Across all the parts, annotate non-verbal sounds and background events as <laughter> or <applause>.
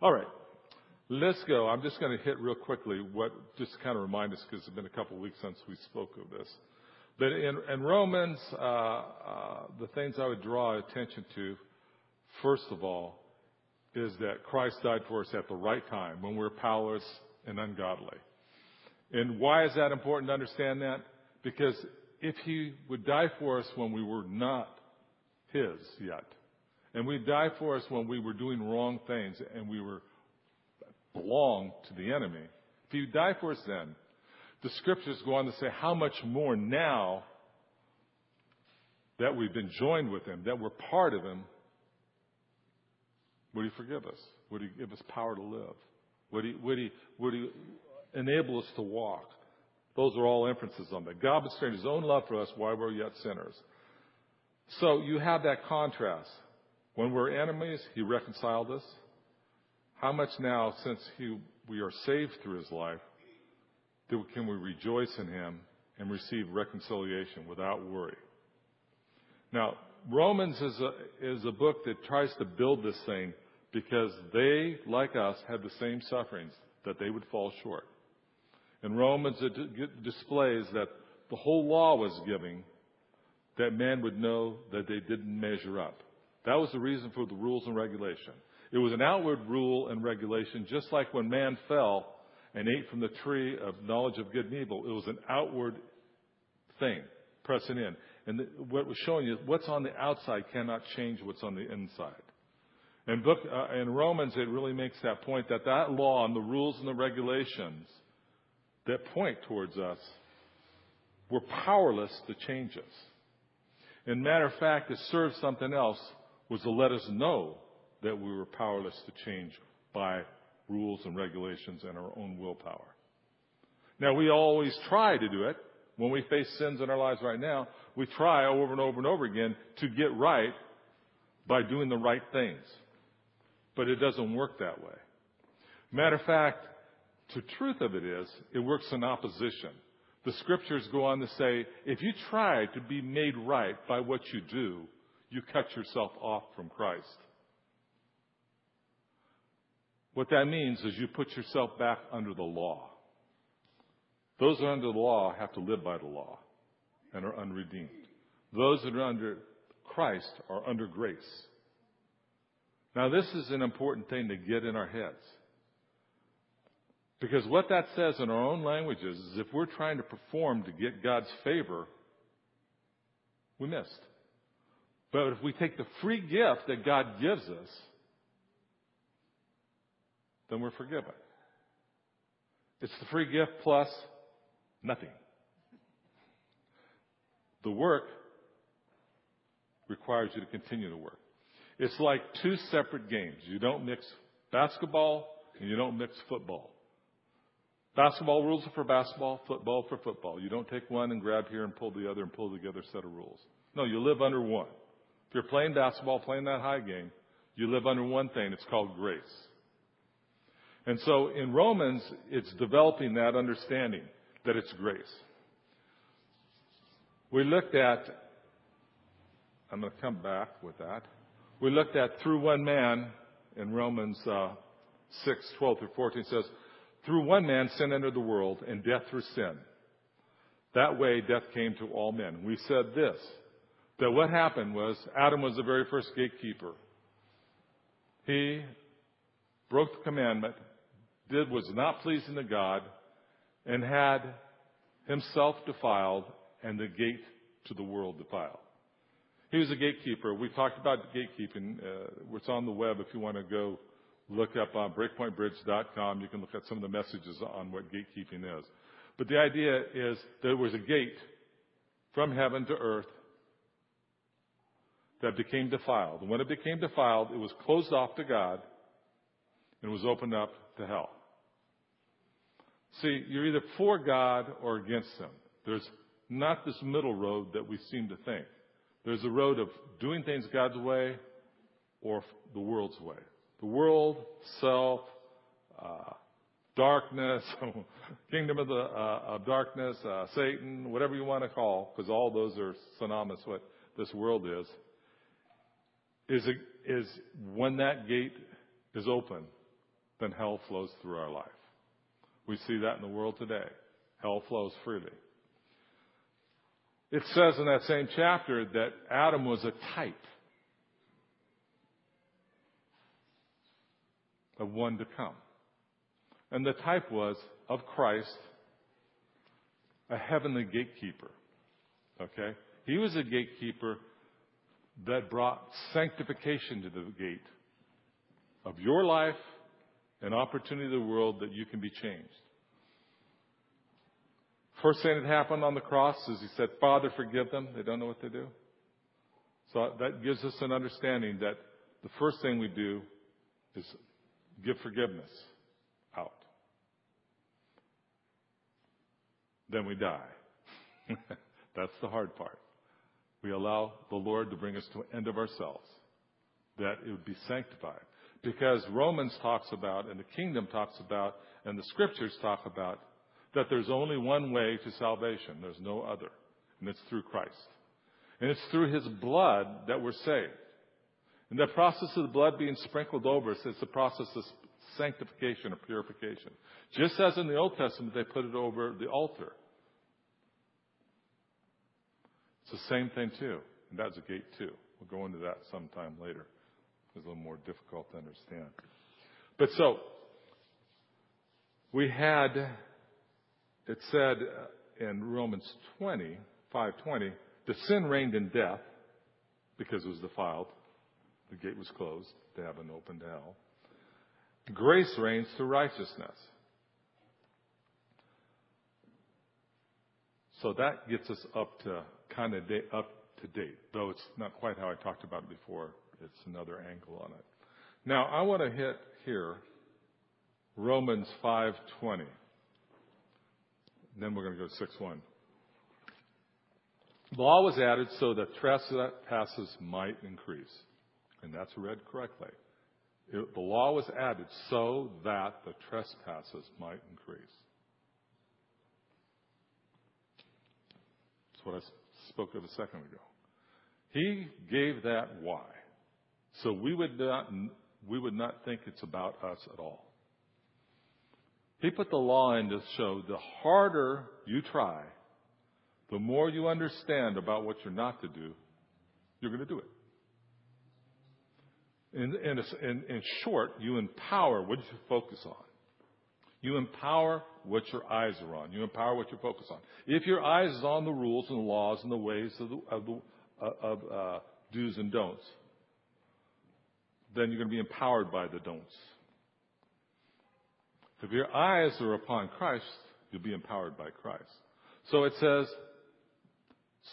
All right. Let's go. I'm just going to hit real quickly what, just to kind of remind us, because it's been a couple of weeks since we spoke of this. But in, in Romans, uh, uh, the things I would draw attention to, first of all, is that Christ died for us at the right time when we're powerless and ungodly. And why is that important to understand that? Because if he would die for us when we were not his yet, and we die for us when we were doing wrong things and we were belong to the enemy. If he died for us then, the scriptures go on to say how much more now that we've been joined with him, that we're part of him, would he forgive us? Would he give us power to live? Would he, would he, would he enable us to walk? Those are all inferences on that. God demonstrated his own love for us while we we're yet sinners. So you have that contrast. When we're enemies, he reconciled us. How much now, since he, we are saved through his life, can we rejoice in him and receive reconciliation without worry? Now, Romans is a, is a book that tries to build this thing because they, like us, had the same sufferings that they would fall short. In Romans, it displays that the whole law was giving that man would know that they didn't measure up. That was the reason for the rules and regulation. It was an outward rule and regulation, just like when man fell and ate from the tree of knowledge of good and evil. It was an outward thing, pressing in. And what was showing you, what's on the outside cannot change what's on the inside. In book, uh, in Romans, it really makes that point that that law and the rules and the regulations that point towards us were powerless to change us. In matter of fact, it served something else, was to let us know that we were powerless to change by rules and regulations and our own willpower. Now, we always try to do it. When we face sins in our lives right now, we try over and over and over again to get right by doing the right things. But it doesn't work that way. Matter of fact, the truth of it is, it works in opposition. The scriptures go on to say, if you try to be made right by what you do, you cut yourself off from Christ. What that means is you put yourself back under the law. Those that are under the law have to live by the law and are unredeemed. Those that are under Christ are under grace. Now, this is an important thing to get in our heads. Because what that says in our own languages is if we're trying to perform to get God's favor, we missed. But if we take the free gift that God gives us then we're forgiven. It's the free gift plus nothing. The work requires you to continue to work. It's like two separate games. You don't mix basketball and you don't mix football. Basketball rules are for basketball, football for football. You don't take one and grab here and pull the other and pull together a set of rules. No, you live under one. If you're playing basketball, playing that high game, you live under one thing. It's called grace. And so in Romans, it's developing that understanding that it's grace. We looked at, I'm going to come back with that. We looked at through one man in Romans uh, 6, 12 through 14 says, through one man sin entered the world and death through sin. That way death came to all men. We said this, that what happened was Adam was the very first gatekeeper. He broke the commandment did was not pleasing to God and had himself defiled and the gate to the world defiled. He was a gatekeeper. We talked about gatekeeping. Uh, it's on the web if you want to go look up on breakpointbridge.com. You can look at some of the messages on what gatekeeping is. But the idea is there was a gate from heaven to earth that became defiled. And when it became defiled, it was closed off to God and was opened up to hell. See, you're either for God or against Him. There's not this middle road that we seem to think. There's a road of doing things God's way or the world's way. The world, self, uh, darkness, <laughs> kingdom of the uh, of darkness, uh, Satan, whatever you want to call, because all those are synonymous. What this world is is a, is when that gate is open, then hell flows through our life. We see that in the world today. Hell flows freely. It says in that same chapter that Adam was a type of one to come. And the type was of Christ, a heavenly gatekeeper. Okay? He was a gatekeeper that brought sanctification to the gate of your life and opportunity to the world that you can be changed. First thing that happened on the cross is he said, Father, forgive them. They don't know what they do. So that gives us an understanding that the first thing we do is give forgiveness out. Then we die. <laughs> That's the hard part. We allow the Lord to bring us to an end of ourselves, that it would be sanctified. Because Romans talks about, and the kingdom talks about, and the scriptures talk about, that there's only one way to salvation. There's no other. And it's through Christ. And it's through His blood that we're saved. And the process of the blood being sprinkled over us, is the process of sanctification or purification. Just as in the Old Testament, they put it over the altar. It's the same thing too. And that's a gate too. We'll go into that sometime later. It's a little more difficult to understand. But so, we had, it said uh, in Romans 20, 520, the sin reigned in death because it was defiled. The gate was closed to heaven, open to hell. Grace reigns through righteousness. So that gets us up to kind of up to date, though it's not quite how I talked about it before. It's another angle on it. Now I want to hit here Romans 5:20. Then we're going to go to 6:1. The law was added so that trespasses might increase, and that's read correctly. It, the law was added so that the trespasses might increase. That's what I spoke of a second ago. He gave that why. So we would not, we would not think it's about us at all. He put the law in to show the harder you try, the more you understand about what you're not to do, you're going to do it. In, in, in, in short, you empower what you focus on. You empower what your eyes are on. You empower what you focus on. If your eyes is on the rules and the laws and the ways of, the, of, the, uh, of uh, do's and don'ts, then you're going to be empowered by the don'ts. If your eyes are upon Christ, you'll be empowered by Christ. So it says,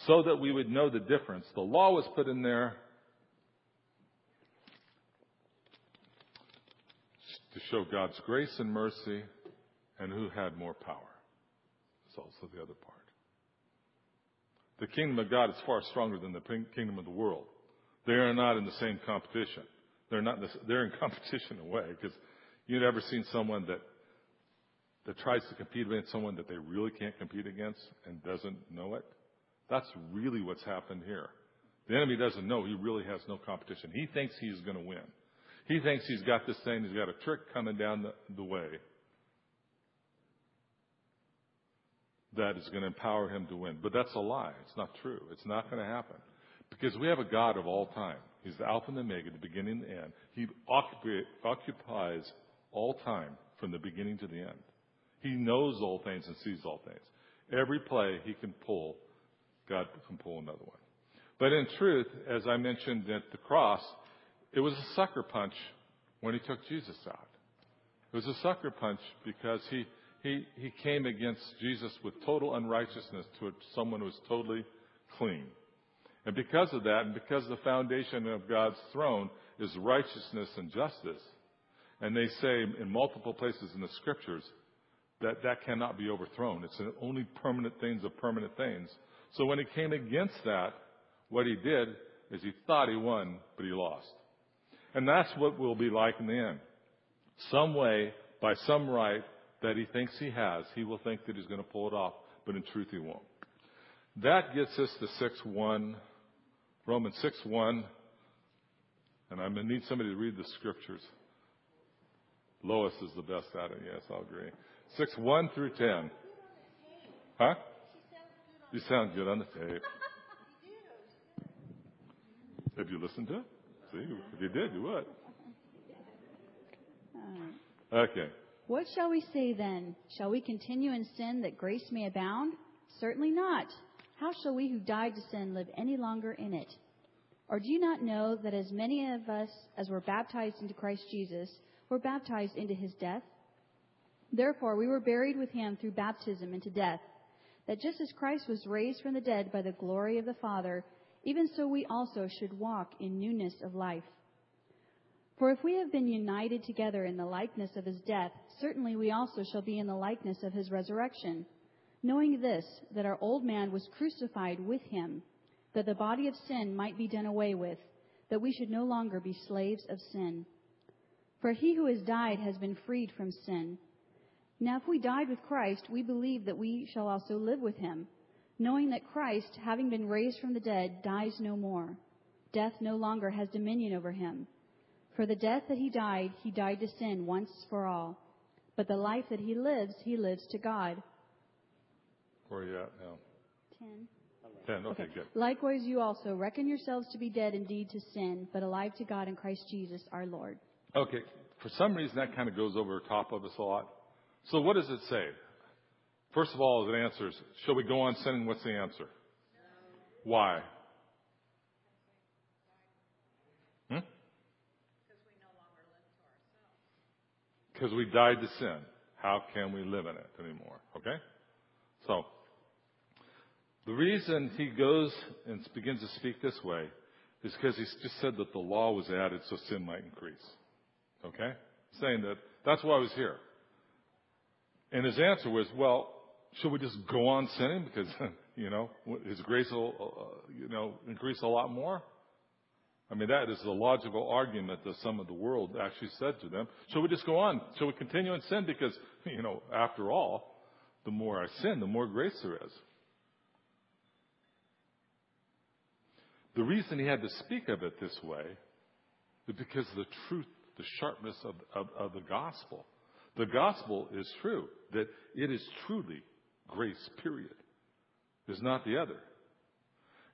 so that we would know the difference. The law was put in there to show God's grace and mercy and who had more power. It's also the other part. The kingdom of God is far stronger than the kingdom of the world. They are not in the same competition. They're not. In they're in <laughs> competition in a way because you've ever seen someone that that tries to compete against someone that they really can't compete against and doesn't know it. That's really what's happened here. The enemy doesn't know he really has no competition. He thinks he's going to win. He thinks he's got this thing, he's got a trick coming down the, the way that is going to empower him to win. But that's a lie. It's not true. It's not going to happen. Because we have a God of all time. He's the Alpha and the Omega, the beginning and the end. He occupies all time from the beginning to the end. He knows all things and sees all things. Every play he can pull, God can pull another one. But in truth, as I mentioned at the cross, it was a sucker punch when he took Jesus out. It was a sucker punch because he, he, he came against Jesus with total unrighteousness to someone who was totally clean. And because of that, and because the foundation of God's throne is righteousness and justice, and they say in multiple places in the scriptures that that cannot be overthrown. It's only permanent things of permanent things. So when he came against that, what he did is he thought he won, but he lost. And that's what we'll be like in the end. Some way, by some right that he thinks he has, he will think that he's going to pull it off, but in truth he won't. That gets us to 6 1, Romans 6 1, and I'm going to need somebody to read the scriptures. Lois is the best at it. Yes, I'll agree. Six one through ten. Huh? You sound good on the tape. Have you listened to it? See, if you did, you would. Okay. What shall we say then? Shall we continue in sin that grace may abound? Certainly not. How shall we who died to sin live any longer in it? Or do you not know that as many of us as were baptized into Christ Jesus were baptized into his death? Therefore we were buried with him through baptism into death, that just as Christ was raised from the dead by the glory of the Father, even so we also should walk in newness of life. For if we have been united together in the likeness of his death, certainly we also shall be in the likeness of his resurrection, knowing this, that our old man was crucified with him, that the body of sin might be done away with, that we should no longer be slaves of sin. For he who has died has been freed from sin. Now if we died with Christ, we believe that we shall also live with him, knowing that Christ, having been raised from the dead, dies no more. Death no longer has dominion over him. For the death that he died, he died to sin once for all. But the life that he lives, he lives to God. Where are you at now? Ten. Ten. Okay, good. Likewise, you also reckon yourselves to be dead indeed to sin, but alive to God in Christ Jesus our Lord. Okay. For some reason, that kind of goes over top of us a lot. So what does it say? First of all, it answers, shall we go on sinning? What's the answer? Why? Because we died to sin. How can we live in it anymore? Okay? So, the reason he goes and begins to speak this way is because he's just said that the law was added so sin might increase. Okay? Saying that that's why I was here. And his answer was, well, should we just go on sinning because, <laughs> you know, his grace will, uh, you know, increase a lot more? I mean, that is the logical argument that some of the world actually said to them. Shall we just go on? Shall we continue in sin? Because, you know, after all, the more I sin, the more grace there is. The reason he had to speak of it this way is because of the truth, the sharpness of, of, of the gospel. The gospel is true, that it is truly grace, period. Is not the other.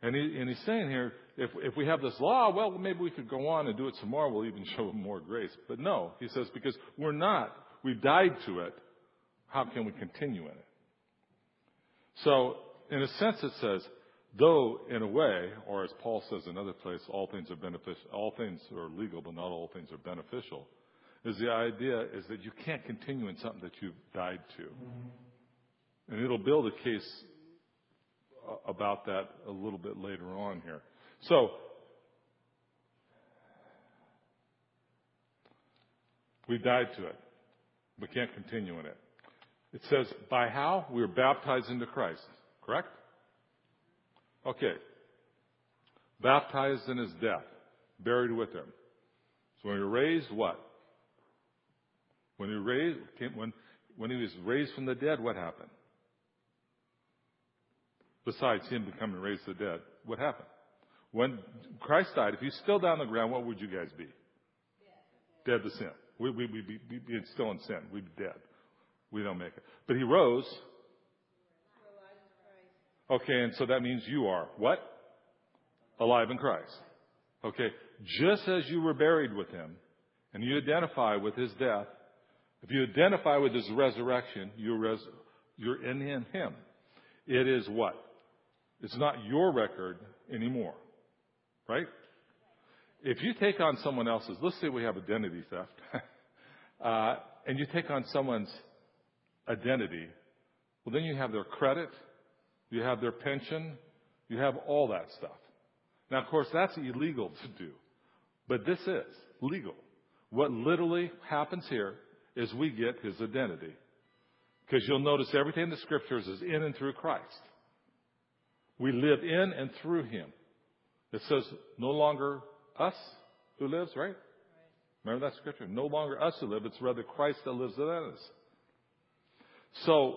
And, he, and he's saying here, if, if we have this law, well, maybe we could go on and do it some more. We'll even <laughs> show more grace. But no, he says, because we're not. We've died to it. How can we continue in it? So, in a sense, it says, though in a way, or as Paul says in another place, all things are beneficial, all things are legal, but not all things are beneficial, is the idea is that you can't continue in something that you've died to. Mm-hmm. And it'll build a case about that a little bit later on here. So, we died to it. We can't continue in it. It says, by how? We were baptized into Christ. Correct? Okay. Baptized in his death. Buried with him. So when were raised, what? When he raised, when, when he was raised from the dead, what happened? Besides him becoming raised to the dead, what happened? When Christ died, if he's still down on the ground, what would you guys be? Dead, dead to sin. We, we, we'd be, be still in sin. We'd be dead. We don't make it. But he rose. Okay, and so that means you are what? Alive in Christ. Okay, just as you were buried with him, and you identify with his death, if you identify with his resurrection, you're, res- you're in him. It is what? It's not your record anymore. Right? If you take on someone else's, let's say we have identity theft, <laughs> uh, and you take on someone's identity, well, then you have their credit, you have their pension, you have all that stuff. Now, of course, that's illegal to do, but this is legal. What literally happens here is we get his identity. Because you'll notice everything in the scriptures is in and through Christ. We live in and through him. It says, no longer us who lives, right? Remember that scripture? No longer us who live, it's rather Christ that lives in us. So,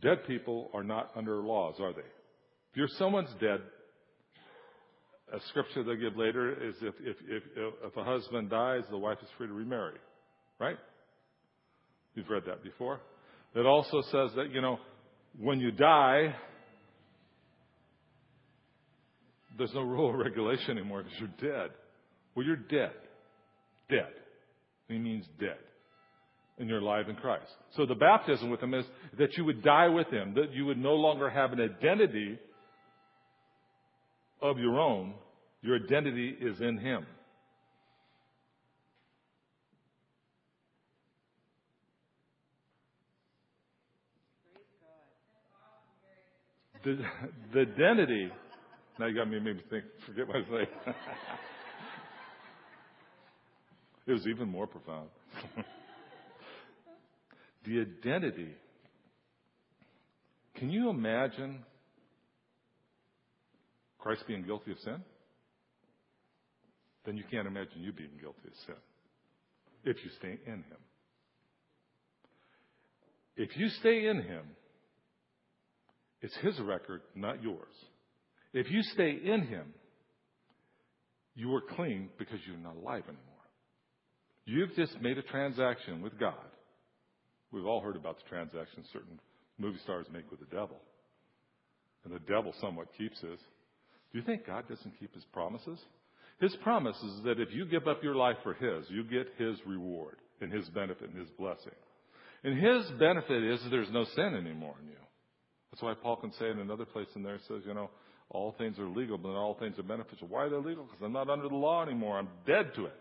dead people are not under laws, are they? If you're someone's dead, a scripture they give later is if, if, if, if a husband dies, the wife is free to remarry. Right? You've read that before. It also says that, you know, when you die, there's no <laughs> rule or regulation anymore because you're dead. Well, you're dead. Dead. He means dead. And you're alive in Christ. So the baptism with him is that you would die with him, that you would no longer have an identity of your own. Your identity is in him. The, the identity. Now you got me made me think. Forget what I say. <laughs> it was even more profound. <laughs> the identity. Can you imagine Christ being guilty of sin? Then you can't imagine you being guilty of sin if you stay in Him. If you stay in Him, it's His record, not yours. If you stay in Him, you are clean because you're not alive anymore. You've just made a transaction with God. We've all heard about the transactions certain movie stars make with the devil. And the devil somewhat keeps his. Do you think God doesn't keep his promises? His promise is that if you give up your life for his, you get his reward and his benefit and his blessing. And his benefit is there's no sin anymore in you. That's why Paul can say in another place in there, it says, you know, all things are legal, but all things are beneficial. Why are they legal? Because I'm not under the law anymore. I'm dead to it.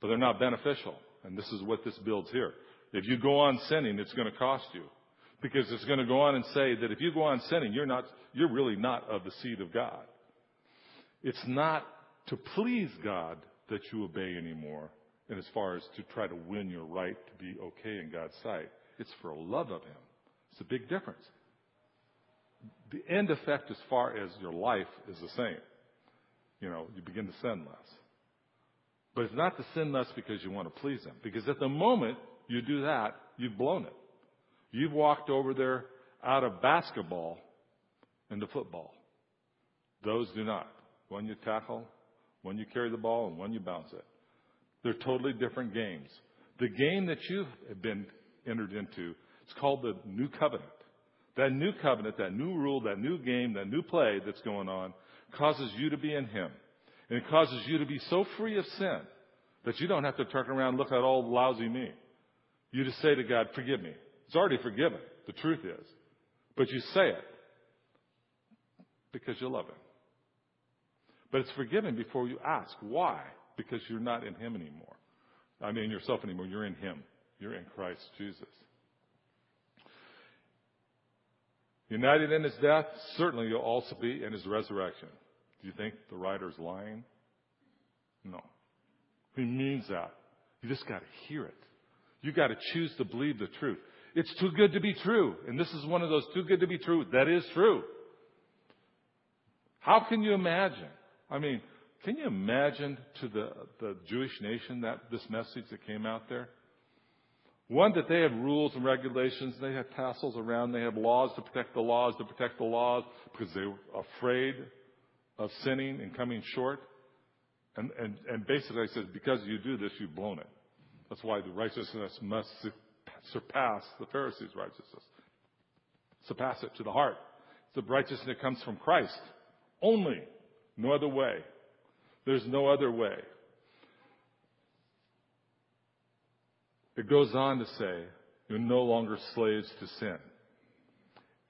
But they're not beneficial. And this is what this builds here. If you go on sinning, it's going to cost you. Because it's going to go on and say that if you go on sinning, you're not, you're really not of the seed of God. It's not to please God that you obey anymore. And as far as to try to win your right to be okay in God's sight, it's for love of Him. It's a big difference the end effect as far as your life is the same. You know, you begin to sin less. But it's not to sin less because you want to please Him. Because at the moment you do that, you've blown it. You've walked over there out of basketball into football. Those do not. One you tackle, one you carry the ball, and one you bounce it. They're totally different games. The game that you've been entered into, it's called the New Covenant. That new covenant, that new rule, that new game, that new play that's going on causes you to be in Him. And it causes you to be so free of sin that you don't have to turn around and look at all lousy me. You just say to God, forgive me. It's already forgiven. The truth is. But you say it because you love Him. But it's forgiven before you ask. Why? Because you're not in Him anymore. I mean, yourself anymore. You're in Him. You're in Christ Jesus. United in his death, certainly you'll also be in his resurrection. Do you think the writer's lying? No. He means that. You just got to hear it. You got to choose to believe the truth. It's too good to be true. And this is one of those too good to be true. That is true. How can you imagine? I mean, can you imagine to the, the Jewish nation that this message that came out there? One, that they have rules and regulations, they have tassels around, they have laws to protect the laws, to protect the laws, because they were afraid of sinning and coming short. And, and, and basically, I said, because you do this, you've blown it. That's why the righteousness must surpass the Pharisees' righteousness. Surpass it to the heart. It's the righteousness that comes from Christ. Only. No other way. There's no other way. It goes on to say, you're no longer slaves to sin.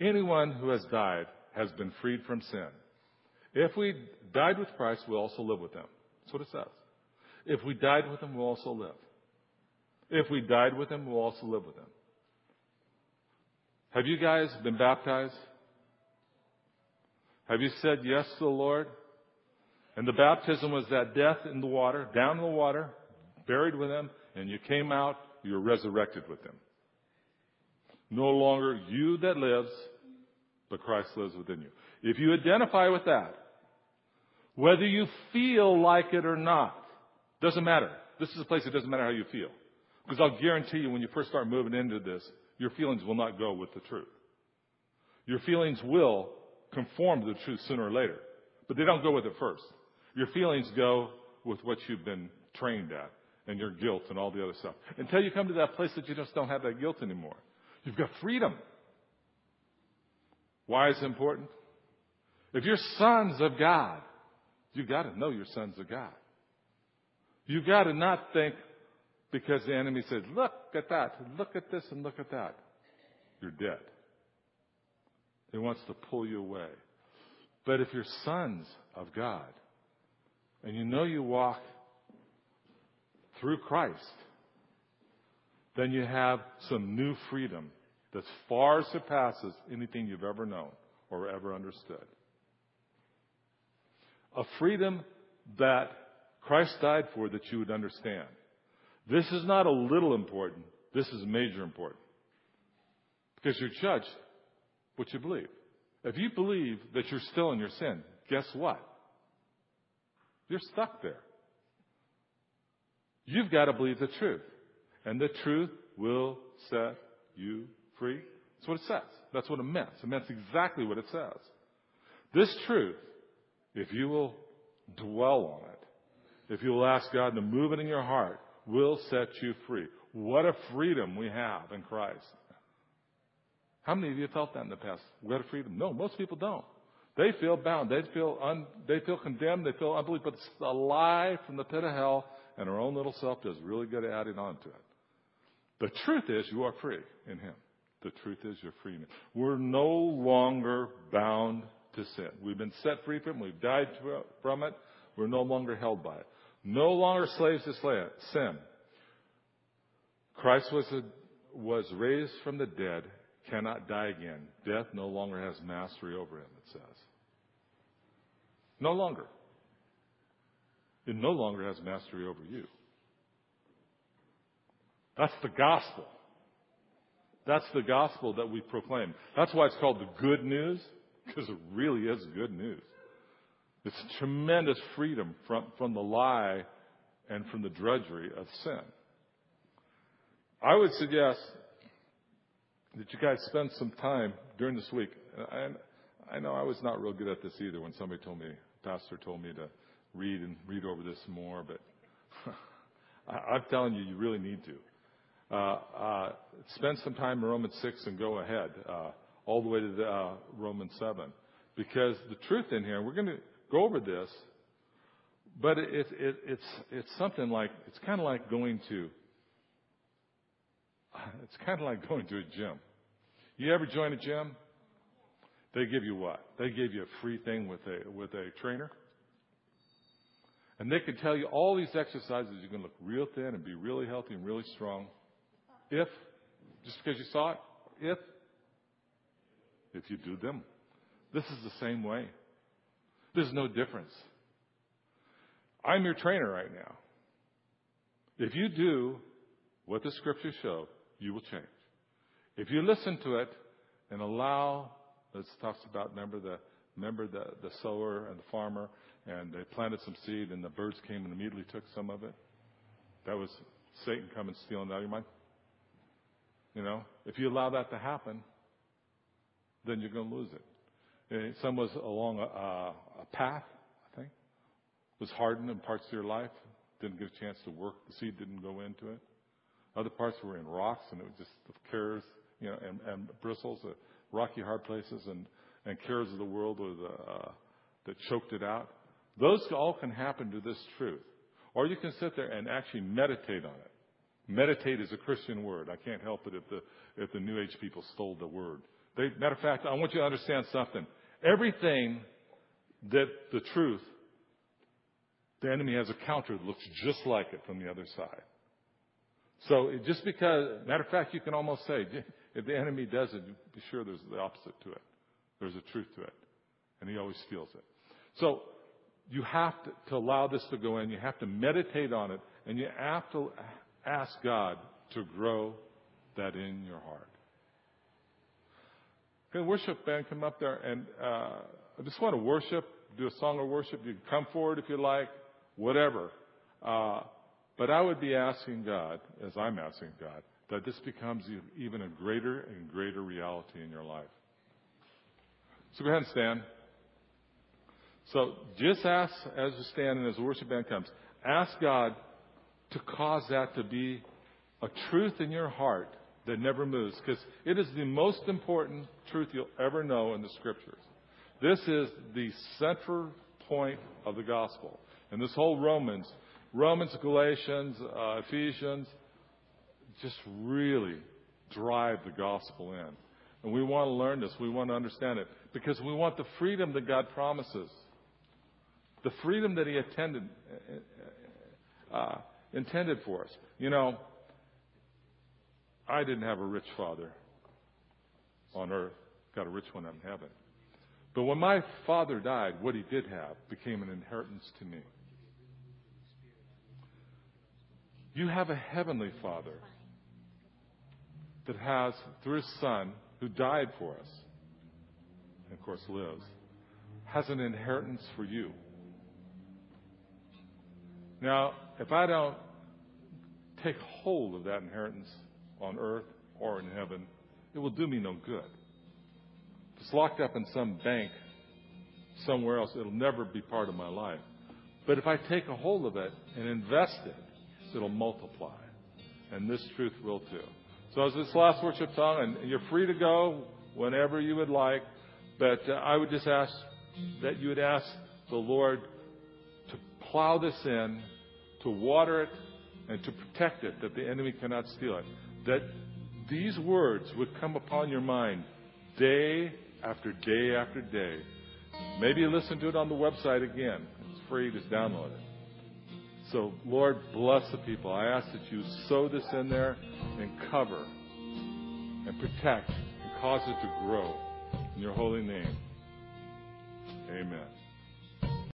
Anyone who has died has been freed from sin. If we died with Christ, we'll also live with him. That's what it says. If we died with him, we'll also live. If we died with him, we'll also live with him. Have you guys been baptized? Have you said yes to the Lord? And the baptism was that death in the water, down in the water, buried with him, and you came out you're resurrected with him. No longer you that lives, but Christ lives within you. If you identify with that, whether you feel like it or not, doesn't matter. This is a place it doesn't matter how you feel. Because I'll guarantee you when you first start moving into this, your feelings will not go with the truth. Your feelings will conform to the truth sooner or later. But they don't go with it first. Your feelings go with what you've been trained at and your guilt and all the other stuff. Until you come to that place that you just don't have that guilt anymore. You've got freedom. Why is it important? If you're sons of God, you've got to know you're sons of God. You've got to not think because the enemy says, look at that, look at this, and look at that. You're dead. He wants to pull you away. But if you're sons of God, and you know you walk through Christ, then you have some new freedom that far surpasses anything you've ever known or ever understood. A freedom that Christ died for that you would understand. This is not a little important. This is major important. Because you're judged what you believe. If you believe that you're still in your sin, guess what? You're stuck there. You've got to believe the truth. And the truth will set you free. That's what it says. That's what it meant. It meant exactly what it says. This truth, if you will dwell on it, if you will ask God to move it in your heart, will set you free. What a freedom we have in Christ. How many of you felt that in the past? What a freedom? No, most people don't. They feel bound. They feel un, they feel condemned. They feel unbelief. But it's a lie from the pit of hell, and our own little self does really good at adding on to it. The truth is, you are free in Him. The truth is, you're free in Him. We're no longer bound to sin. We've been set free from it. We've died from it. We're no longer held by it. No longer slaves to sin. Christ was, a, was raised from the dead, cannot die again. Death no longer has mastery over him, it says. No longer. It no longer has mastery over you. That's the gospel. That's the gospel that we proclaim. That's why it's called the good news, because it really is good news. It's tremendous freedom from, from the lie and from the drudgery of sin. I would suggest that you guys spend some time during this week. And I know I was not real good at this either when somebody told me, pastor told me to read and read over this more, but <laughs> I'm telling you, you really need to. Uh, uh, spend some time in Romans 6 and go ahead, uh, all the way to the, uh, Romans 7. Because the truth in here, we're going to go over this, but it, it, it's, it's something like, it's kind of like going to, <laughs> it's kind of like going to a gym. You ever join a gym? They give you what? They give you a free thing with a, with a trainer. And they can tell you all these exercises, You're going to look real thin and be really healthy and really strong. If, just because you saw it, if, if you do them. This is the same way. There's no difference. I'm your trainer right now. If you do what the scriptures show, you will change. If you listen to it and allow, this talks about, remember the, remember the, the sower and the farmer, and they planted some seed and the birds came and immediately took some of it. That was Satan coming stealing out of your mind. You know, if you allow that to happen, then you're going to lose it. Some was along a, a path, I think. Was hardened in parts of your life. Didn't get a chance to work. The seed didn't go into it. Other parts were in rocks and it was just the cares, you know, and, and bristles, uh, rocky hard places and, and cares of the world or the, uh, that choked it out. Those all can happen to this truth. Or you can sit there and actually meditate on it. Meditate is a Christian word. I can't help it if the, if the New Age people stole the word. They, matter of fact, I want you to understand something. Everything that the truth, the enemy has a counter that looks just like it from the other side. So just because, matter of fact, you can almost say, if the enemy does it, be sure there's the opposite to it. There's a truth to it. And he always feels it. So you have to, to allow this to go in. You have to meditate on it. And you have to ask God to grow that in your heart. Okay, worship band, come up there and uh, I just want to worship, do a song of worship. You can come forward if you like, whatever. Uh, but I would be asking God, as I'm asking God, that this becomes even a greater and greater reality in your life. So go ahead and stand. So just ask as we stand and as the worship band comes, ask God to cause that to be a truth in your heart that never moves because it is the most important truth you'll ever know in the scriptures. This is the center point of the gospel. And this whole Romans, Romans, Galatians, uh, Ephesians, just really drive the gospel in. And we want to learn this. We want to understand it because we want the freedom that God promises. The freedom that He attended, uh, intended for us. You know, I didn't have a rich father on earth, got a rich one in heaven. But when my father died, what he did have became an inheritance to me. You have a heavenly father that has, through his son, who died for us, and of course lives, has an inheritance for you. Now, if I don't take hold of that inheritance on earth or in heaven, it will do me no good. If it's locked up in some bank somewhere else, it'll never be part of my life. But if I take a hold of it and invest it, it'll multiply. And this truth will too. So as this last worship song, and you're free to go whenever you would like, but uh, I would just ask that you would ask the Lord plow this in, to water it, and to protect it, that the enemy cannot steal it. That these words would come upon your mind day after day after day. Maybe listen to it on the website again. It's free, just download it. So, Lord, bless the people. I ask that you sow this in there and cover and protect and cause it to grow. In your holy name, amen.